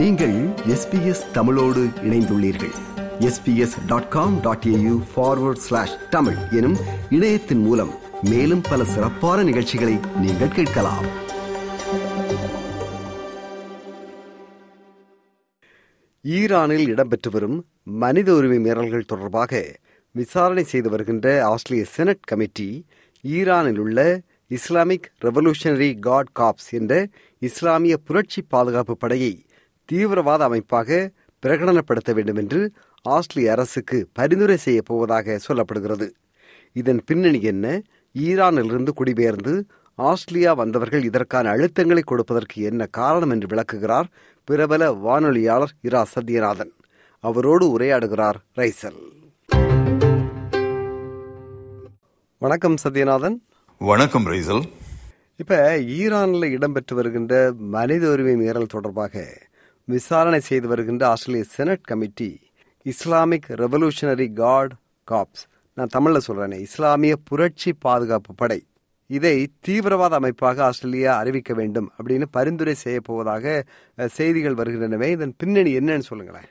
நீங்கள் எஸ்பிஎஸ் தமிழோடு இணைந்துள்ளீர்கள். SBS dot com dot AU forward slash Tamil எனும் இணையத்தின் மூலம் மேலும் பல சிறப்பான நிகழ்ச்சிகளை நீங்கள் கேட்கலாம். ஈரானில் இடம்பெற்று வரும் மனித உரிமை மீறல்கள் தொடர்பாக விசாரணை செய்து வருகின்ற ஆஸ்திரேலிய செனட் கமிட்டி ஈரானில் உள்ள இஸ்லாமிக் ரெவல்யூஷனரி காட் காப்ஸ் என்ற இஸ்லாமிய புரட்சி பாதுகாப்பு படையை தீவிரவாத அமைப்பாக பிரகடனப்படுத்த வேண்டும் என்று ஆஸ்திரேலிய அரசுக்கு பரிந்துரை செய்யப் போவதாக சொல்லப்படுகிறது. இதன் பின்னணி என்ன? ஈரானிலிருந்து குடிபெயர்ந்து ஆஸ்திரேலியா வந்தவர்கள் இதற்கான அழுத்தங்களை கொடுப்பதற்கு என்ன காரணம் என்று விளக்குகிறார் பிரபல வானொலியாளர் இரா சத்யநாதன். அவரோடு உரையாடுகிறார் ரைசல். வணக்கம் சத்யநாதன். வணக்கம் ரைசல். இப்ப ஈரான்ல இடம்பெற்று வருகின்ற மனித உரிமை மீறல் தொடர்பாக விசாரணை செய்து வருகின்ற ஆஸ்திரேலிய senate committee Islamic revolutionary guard corps. நான் தமிழில் சொல்றேனே இஸ்லாமிய புரட்சி பாதுகாப்பு படை. இதை தீவிரவாத அமைப்பாக ஆஸ்திரேலியா அறிவிக்க வேண்டும் அப்படின்னு பரிந்துரை செய்ய போவதாக செய்திகள் வருகின்றனவே. இதன் பின்னணி என்னன்னு சொல்லுங்களேன்.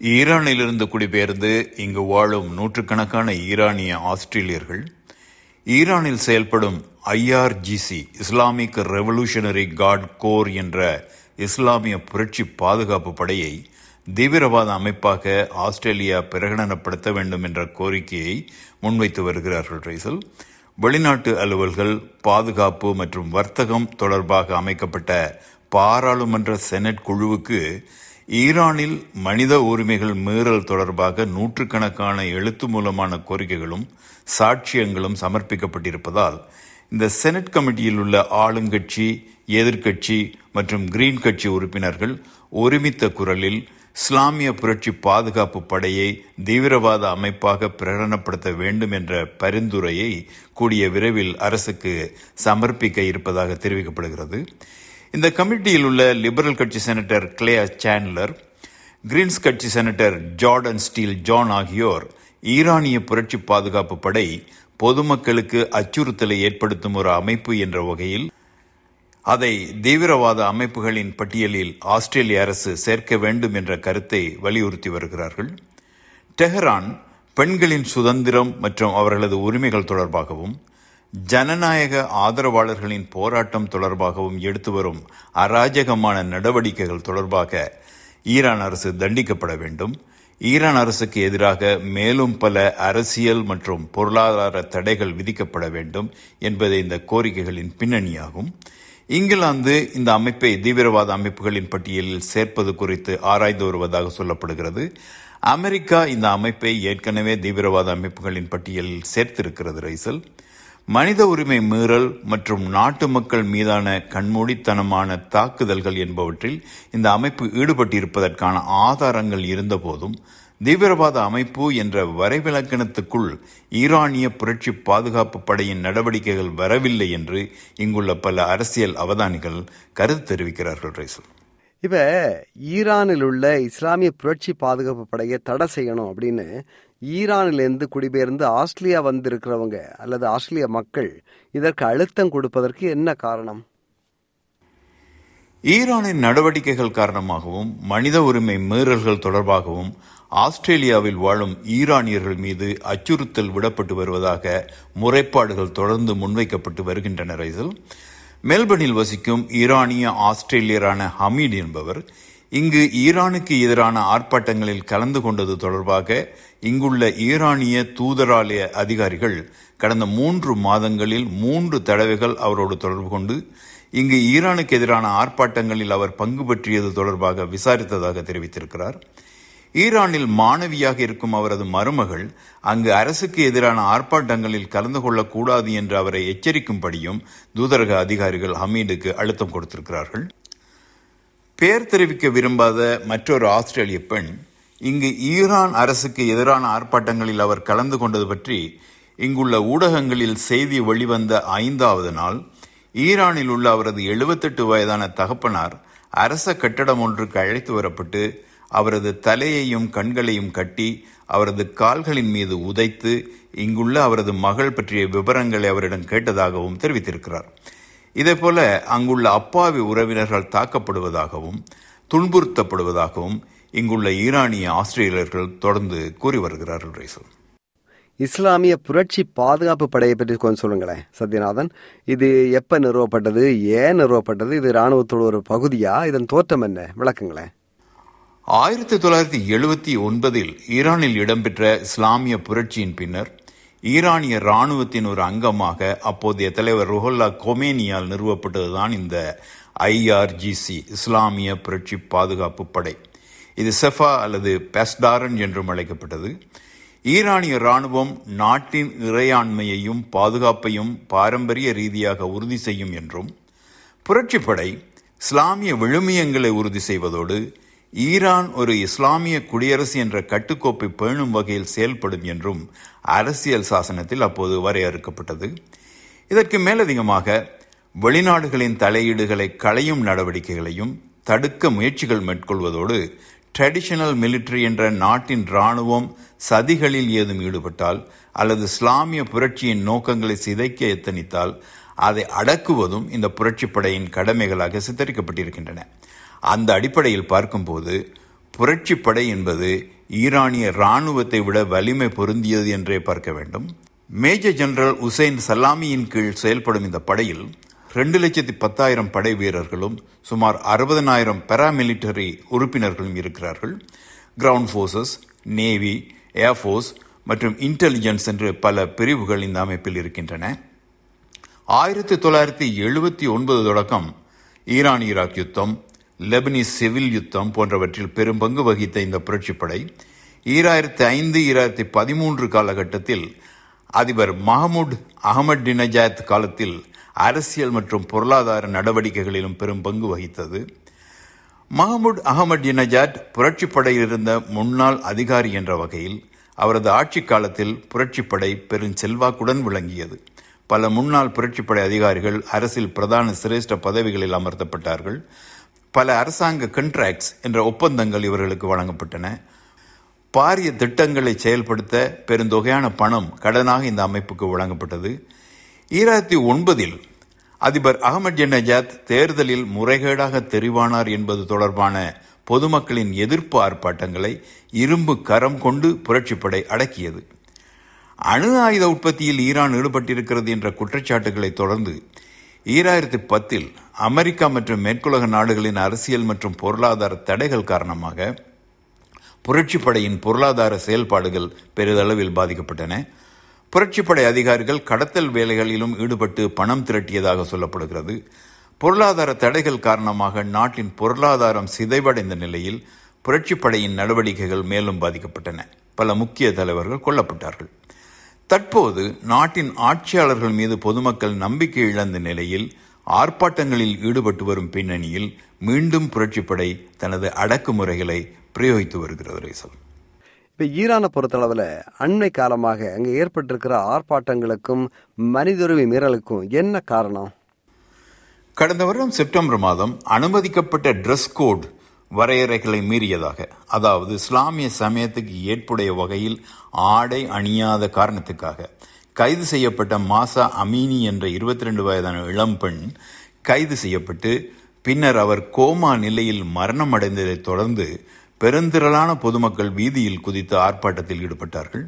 ஈரானிலிருந்து குடிபெயர்ந்து இங்கு வாழும் நூற்றுக்கணக்கான ஈரானிய ஆஸ்திரேலியர்கள் ஈரானில் செயல்படும் IRGC Islamic revolutionary guard corps என்ற இஸ்லாமிய புரட்சி பாதுகாப்பு படையை தீவிரவாத அமைப்பாக ஆஸ்திரேலியா பிரகடனப்படுத்த வேண்டும் என்ற கோரிக்கையை முன்வைத்து வருகிறார்கள் ரைசல். வெளிநாட்டு அலுவல்கள் பாதுகாப்பு மற்றும் வர்த்தகம் தொடர்பாக அமைக்கப்பட்ட பாராளுமன்ற செனட் குழுவுக்கு ஈரானில் மனித உரிமைகள் மீறல் தொடர்பாக நூற்றுக்கணக்கான எழுத்து மூலமான கோரிக்கைகளும் சாட்சியங்களும் சமர்ப்பிக்கப்பட்டிருப்பதால் இந்த செனட் கமிட்டியில் உள்ள ஆளுங்கட்சி எதிர்க்கட்சி மற்றும் கிரீன் கட்சி உறுப்பினர்கள் ஒருமித்த குரலில் இஸ்லாமிய புரட்சி பாதுகாப்பு படையை தீவிரவாத அமைப்பாக பிரகடனப்படுத்த வேண்டும் என்ற பரிந்துரையை கூடிய விரைவில் அரசுக்கு சமர்ப்பிக்க இருப்பதாக தெரிவிக்கப்படுகிறது. இந்த கமிட்டியில் உள்ள லிபரல் கட்சி செனட்டர் கிளேயா சாண்ட்லர் கிரீன்ஸ் கட்சி செனட்டர் ஜார்டன் ஸ்டீல் ஜான் ஆகியோர் ஈரானிய புரட்சி பாதுகாப்பு படை பொதுமக்களுக்கு அச்சுறுத்தலை ஏற்படுத்தும் ஒரு அமைப்பு என்ற வகையில் அதை தீவிரவாத அமைப்புகளின் பட்டியலில் ஆஸ்திரேலிய அரசு சேர்க்க வேண்டும் என்ற கருத்தை வலியுறுத்தி வருகிறார்கள். டெஹரான் பெண்களின் சுதந்திரம் மற்றும் அவர்களது உரிமைகள் தொடர்பாகவும் ஜனநாயக ஆதரவாளர்களின் போராட்டம் தொடர்பாகவும் எடுத்து வரும் அராஜகமான நடவடிக்கைகள் தொடர்பாக ஈரான் அரசு தண்டிக்கப்பட வேண்டும். ஈரான் அரசுக்கு எதிராக மேலும் பல அரசியல் மற்றும் பொருளாதார தடைகள் விதிக்கப்பட வேண்டும் என்பது இந்த கோரிக்கைகளின் பின்னணியாகும். இங்கிலாந்து இந்த அமைப்பை தீவிரவாத அமைப்புகளின் பட்டியலில் சேர்ப்பது குறித்து ஆராய்ந்து வருவதாக சொல்லப்படுகிறது. அமெரிக்கா இந்த அமைப்பை ஏற்கனவே தீவிரவாத அமைப்புகளின் பட்டியலில் சேர்த்திருக்கிறது ரைசல். மனித உரிமை மீறல் மற்றும் நாட்டு மக்கள் மீதான கண்மூடித்தனமான தாக்குதல்கள் என்பவற்றில் இந்த அமைப்பு ஈடுபட்டிருப்பதற்கான ஆதாரங்கள் இருந்தபோதும் தீவிரவாத அமைப்பு என்ற வரைவிலக்கணத்துக்குள் ஈரானிய புரட்சி பாதுகாப்பு படையின் நடவடிக்கைகள் வரவில்லை என்று இங்குள்ள பல அரசியல் அவதானிகள் கருத்து தெரிவிக்கிறார்கள் ரைசல். இப்ப ஈரானில் உள்ள இஸ்லாமிய புரட்சி பாதுகாப்பு படையை தடை செய்யணும் அப்படின்னு ஈரானிலிருந்து குடிபெயர்ந்து ஆஸ்திரேலியா வந்திருக்கிறவங்க அல்லது ஆஸ்திரேலிய மக்கள் இதற்கு அழுத்தம் கொடுப்பதற்கு என்ன காரணம்? ஈரானின் நடவடிக்கைகள் காரணமாகவும் மனித உரிமை மீறல்கள் தொடர்பாகவும் ஆஸ்திரேலியாவில் வாழும் ஈரானியர்கள் மீது அச்சுறுத்தல் விடப்பட்டு வருவதாக முறைப்பாடுகள் தொடர்ந்து முன்வைக்கப்பட்டு வருகின்றன ரைசல். மெல்பர்னில் வசிக்கும் ஈரானிய ஆஸ்திரேலியரான ஹமீட் என்பவர் இங்கு ஈரானுக்கு எதிரான ஆர்ப்பாட்டங்களில் கலந்து கொண்டது தொடர்பாக இங்குள்ள ஈரானிய தூதராலய அதிகாரிகள் கடந்த மூன்று மாதங்களில் மூன்று தடவைகள் அவரோடு தொடர்பு கொண்டு இங்கு ஈரானுக்கு எதிரான ஆர்ப்பாட்டங்களில் அவர் பங்கு பற்றியது தொடர்பாக விசாரித்ததாக தெரிவித்திருக்கிறார். ஈரானில் மாணவியாக இருக்கும் அவரது மருமகள் அங்கு அரசுக்கு எதிரான ஆர்ப்பாட்டங்களில் கலந்து கொள்ளக்கூடாது என்று அவரை எச்சரிக்கும்படியும் தூதரக அதிகாரிகள் ஹமீடுக்கு அழுத்தம் கொடுத்திருக்கிறார்கள். பெயர் தெரிவிக்க விரும்பாத மற்றொரு ஆஸ்திரேலிய பெண் இங்கு ஈரான் அரசுக்கு எதிரான ஆர்ப்பாட்டங்களில் அவர் கலந்து கொண்டது பற்றி இங்குள்ள ஊடகங்களில் செய்தி வெளிவந்த ஐந்தாவது நாள் ஈரானில் உள்ள அவரது எழுபத்தெட்டு வயதான தகப்பனார் அரச கட்டடம் ஒன்றுக்கு அழைத்து வரப்பட்டு அவரது தலையையும் கண்களையும் கட்டி அவரது கால்களின் மீது உதைத்து இங்குள்ள அவரது மகள் பற்றிய விவரங்களை அவரிடம் கேட்டதாகவும் தெரிவித்திருக்கிறார். இதேபோல அங்குள்ள அப்பாவி உறவினர்கள் தாக்கப்படுவதாகவும் துன்புறுத்தப்படுவதாகவும் இங்குள்ள ஈரானிய ஆஸ்திரேலியர்கள் தொடர்ந்து கூறி வருகிறார்கள் ரைசல். இஸ்லாமிய புரட்சி பாதுகாப்பு படையை பற்றி கொஞ்சம் சொல்லுங்களேன் சத்யநாதன். இது எப்ப நிறுவப்பட்டது ஏன் நிறுவப்பட்டது இது ராணுவத்தோட ஒரு பகுதியா இதன் தோற்றம் என்ன? விளக்குங்களேன். ஆயிரத்தி தொள்ளாயிரத்தி எழுபத்தி ஒன்பதில் ஈரானில் இடம்பெற்ற இஸ்லாமிய புரட்சியின் பின்னர் ஈரானிய ராணுவத்தின் ஒரு அங்கமாக அப்போதைய தலைவர் ருஹல்லா கொமேனியால் நிறுவப்பட்டதுதான் இந்த ஐஆர்ஜிசி இஸ்லாமிய புரட்சி பாதுகாப்பு படை. இது செஃபா அல்லது பெஸ்டாரன் என்றும் அழைக்கப்பட்டது. ஈரானிய ராணுவம் நாட்டின் இறையாண்மையையும் பாதுகாப்பையும் பாரம்பரிய ரீதியாக உறுதி செய்யும் என்றும் புரட்சிப்படை இஸ்லாமிய விழுமியங்களை உறுதி செய்வதோடு ஈரான் ஒரு இஸ்லாமிய குடியரசு என்ற கட்டுக்கோப்பை பேணும் வகையில் செயல்படும் என்றும் அரசியல் சாசனத்தில் அப்போது வரையறுக்கப்பட்டது. இதற்கு மேலதிகமாக வெளிநாடுகளின் தலையீடுகளை களையும் நடவடிக்கைகளையும் தடுக்க முயற்சிகள் மேற்கொள்வதோடு ட்ரெடிஷனல் மிலிட்டரி என்ற நாட்டின் இராணுவம் சதிகளில் ஏதும் ஈடுபட்டால் அல்லது இஸ்லாமிய புரட்சியின் நோக்கங்களை சிதைக்க எத்தனித்தால் அதை அடக்குவதும் இந்த புரட்சிப்படையின் கடமைகளாக சித்தரிக்கப்பட்டிருக்கின்றன. அந்த அடிப்படையில் பார்க்கும்போது புரட்சிப்படை என்பது ஈரானிய இராணுவத்தை விட வலிமை பொருந்தியது என்றே பார்க்க வேண்டும். மேஜர் ஜெனரல் உசைன் சலாமியின் கீழ் செயல்படும் இந்த படையில் ரெண்டு லட்சத்தி பத்தாயிரம் படை வீரர்களும் சுமார் அறுபதனாயிரம் பாராமிலிட்டரி உறுப்பினர்களும் இருக்கிறார்கள். Ground forces navy air force மற்றும் இன்டெலிஜென்ஸ் என்று பல பிரிவுகள் இந்த அமைப்பில் இருக்கின்றன. ஆயிரத்தி தொள்ளாயிரத்தி எழுபத்தி ஒன்பது தொடக்கம் ஈரான் ஈராக் யுத்தம் லெபனிஸ் சிவில் யுத்தம் போன்றவற்றில் பெரும் பங்கு வகித்த இந்த புரட்சிப்படை ஈராயிரத்தி ஐந்து ஈராயிரத்தி பதிமூன்று காலகட்டத்தில் அதிபர் மஹமூட் அகமது டினஜாத் காலத்தில் அரசியல் மற்றும் பொருளாதார நடவடிக்கைகளிலும் பெரும் பங்கு வகித்தது. மஹமூட் அகமது டினஜாத் புரட்சிப்படையில் இருந்த முன்னாள் அதிகாரி என்ற வகையில் அவரது ஆட்சி காலத்தில் புரட்சிப்படை பெரும் செல்வாக்குடன் விளங்கியது. பல முன்னாள் புரட்சிப்படை அதிகாரிகள் அரசில் பிரதான சிரேஷ்ட பதவிகளில் அமர்த்தப்பட்டார்கள். பல அரசாங்க கண்ட்ராக்ட்ஸ் என்ற ஒப்பந்தங்கள் இவர்களுக்கு வழங்கப்பட்டன. பாரிய திட்டங்களை செயல்படுத்த பெருந்தொகையான பணம் கடனாக இந்த அமைப்புக்கு வழங்கப்பட்டது. ஈராயிரத்தி ஒன்பதில் அதிபர் அகமது நஜாத் தேர்தலில் முறைகேடாக தெரிவானார் என்பது தொடர்பான பொதுமக்களின் எதிர்ப்பு ஆர்ப்பாட்டங்களை இரும்பு கரம் கொண்டு புரட்சிப்படை அடக்கியது. அணு ஆயுத உற்பத்தியில் ஈரான் ஈடுபட்டிருக்கிறது என்ற குற்றச்சாட்டுகளை தொடர்ந்து ஈராயிரத்தி பத்தில் அமெரிக்கா மற்றும் மேற்குலக நாடுகளின் அரசியல் மற்றும் பொருளாதார தடைகள் காரணமாக புரட்சிப்படையின் பொருளாதார செயல்பாடுகள் பெரிதளவில் பாதிக்கப்பட்டன. புரட்சிப்படை அதிகாரிகள் கடத்தல் வேலைகளிலும் ஈடுபட்டு பணம் திரட்டியதாக சொல்லப்படுகிறது. பொருளாதார தடைகள் காரணமாக நாட்டின் பொருளாதாரம் சிதைவடைந்த நிலையில் புரட்சிப்படையின் நடவடிக்கைகள் மேலும் பாதிக்கப்பட்டன. பல முக்கிய தலைவர்கள் கொல்லப்பட்டார்கள். தற்போது நாட்டின் ஆட்சியாளர்கள் மீது பொதுமக்கள் நம்பிக்கை இழந்த நிலையில் ஆர்ப்பாட்டங்களில் ஈடுபட்டு வரும் பின்னணியில் மீண்டும் புரட்சிப்படை தனது அடக்குமுறைகளை பிரயோகித்து வருகிறது ரேசல். இப்ப ஈரானை பொறுத்தளவுல அண்மை காலமாக அங்க ஏற்பட்டிருக்கிற ஆர்ப்பாட்டங்களுக்கும் மனித உரிமை மீறலுக்கும் என்ன காரணம்? கடந்த வருடம் செப்டம்பர் மாதம் அனுமதிக்கப்பட்ட ட்ரெஸ் கோட் வரையறைகளை மீறியதாக. அதாவது இஸ்லாமிய சமயத்துக்கு ஏற்புடைய வகையில் ஆடை அணியாத காரணத்துக்காக. கைது செய்யப்பட்ட மாசா அமீனி என்ற இருபத்தி ரெண்டு வயதான இளம்பெண் கைது செய்யப்பட்டு பின்னர் அவர் கோமா நிலையில் மரணம் அடைந்ததை தொடர்ந்து பெருந்திரளான பொதுமக்கள் வீதியில் குதித்து ஆர்ப்பாட்டத்தில் ஈடுபட்டார்கள்.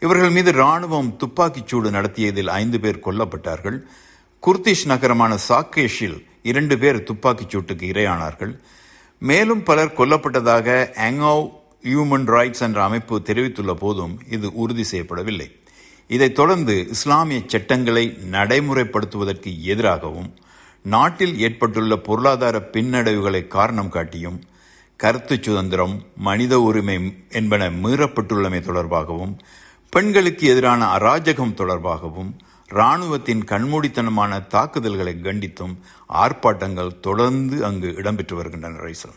இவர்கள் மீது ராணுவம் துப்பாக்கிச்சூடு நடத்தியதில் ஐந்து பேர் கொல்லப்பட்டார்கள். குர்திஷ் நகரமான சாக்கேஷில் இரண்டு பேர் துப்பாக்கிச் சூட்டுக்கு இரையானார்கள். மேலும் பலர் கொல்லப்பட்டதாக ஆங்கோ ஹியூமன் ரைட்ஸ் என்ற அமைப்பு தெரிவித்துள்ள போதும் இது உறுதி செய்யப்படவில்லை. இதைத் தொடர்ந்து இஸ்லாமிய சட்டங்களை நடைமுறைப்படுத்துவதற்கு எதிராகவும் நாட்டில் ஏற்பட்டுள்ள பொருளாதார பின்னடைவுகளை காரணம் காட்டியும் கருத்து சுதந்திரம் மனித உரிமை என்பன மீறப்பட்டுள்ளமை தொடர்பாகவும் பெண்களுக்கு எதிரான அராஜகம் தொடர்பாகவும் ராணுவத்தின் கண்மூடித்தனமான தாக்குதல்களை கண்டித்தும் ஆர்ப்பாட்டங்கள் தொடர்ந்து அங்கு இடம்பெற்று வருகின்றன ரைசல்.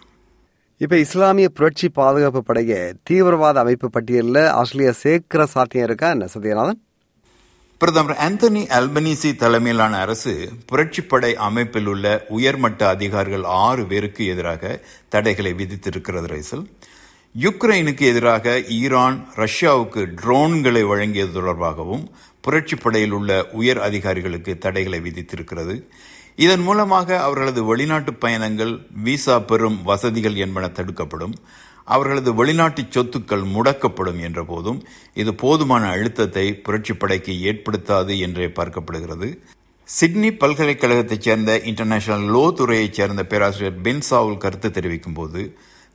இப்ப இஸ்லாமிய புரட்சி பாதுகாப்பு படைய தீவிரவாத அமைப்பு பட்டியலில் ஆஸ்திரேலியா சேர்க்கிற சாத்தியம் இருக்கா என்ன சத்யநாதன்? பிரதமர் ஆந்தனி அல்பனீசி தலைமையிலான அரசு புரட்சிப்படை அமைப்பில் உள்ள உயர்மட்ட அதிகாரிகள் ஆறு பேருக்கு எதிராக தடைகளை விதித்திருக்கிறது ரைசல். யுக்ரைனுக்கு எதிராக ஈரான் ரஷ்யாவுக்கு ட்ரோன்களை வழங்கியது தொடர்பாகவும் புரட்சிப்படையில் உள்ள உயர் அதிகாரிகளுக்கு தடைகளை விதித்திருக்கிறது. இதன் மூலமாக அவர்களது வெளிநாட்டு பயணங்கள் விசா பெறும் வசதிகள் என்பன தடுக்கப்படும். அவர்களது வெளிநாட்டு சொத்துக்கள் முடக்கப்படும் என்ற போதும் இது போதுமான அழுத்தத்தை புரட்சிப்படைக்கு ஏற்படுத்தாது என்றே பார்க்கப்படுகிறது. சிட்னி பல்கலைக்கழகத்தைச் சேர்ந்த இன்டர்நேஷனல் லோ துறையைச் சேர்ந்த பேராசிரியர் பென் சாவுல் கருத்து தெரிவிக்கும் போது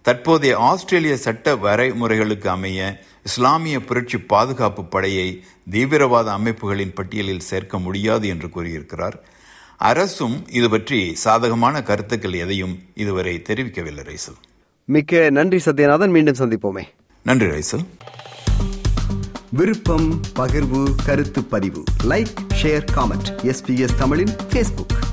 தற்போதைய ஆஸ்திரேலிய சட்ட வரைமுறைகளுக்கு அமைய இஸ்லாமிய புரட்சி பாதுகாப்பு படையை தீவிரவாத அமைப்புகளின் பட்டியலில் சேர்க்க முடியாது என்று கூறியிருக்கிறார். அரசும் இது பற்றி சாதகமான கருத்துக்கள் எதையும் இதுவரை தெரிவிக்கவில்லை ரைசல். மிக்க நன்றி சத்யநாதன். மீண்டும் சந்திப்போமே. நன்றி ரைசல். விருப்பம் பகிர்வு கருத்து பதிவு. Like share comment. எஸ்பிஎஸ் தமிழின் ஃபேஸ்புக்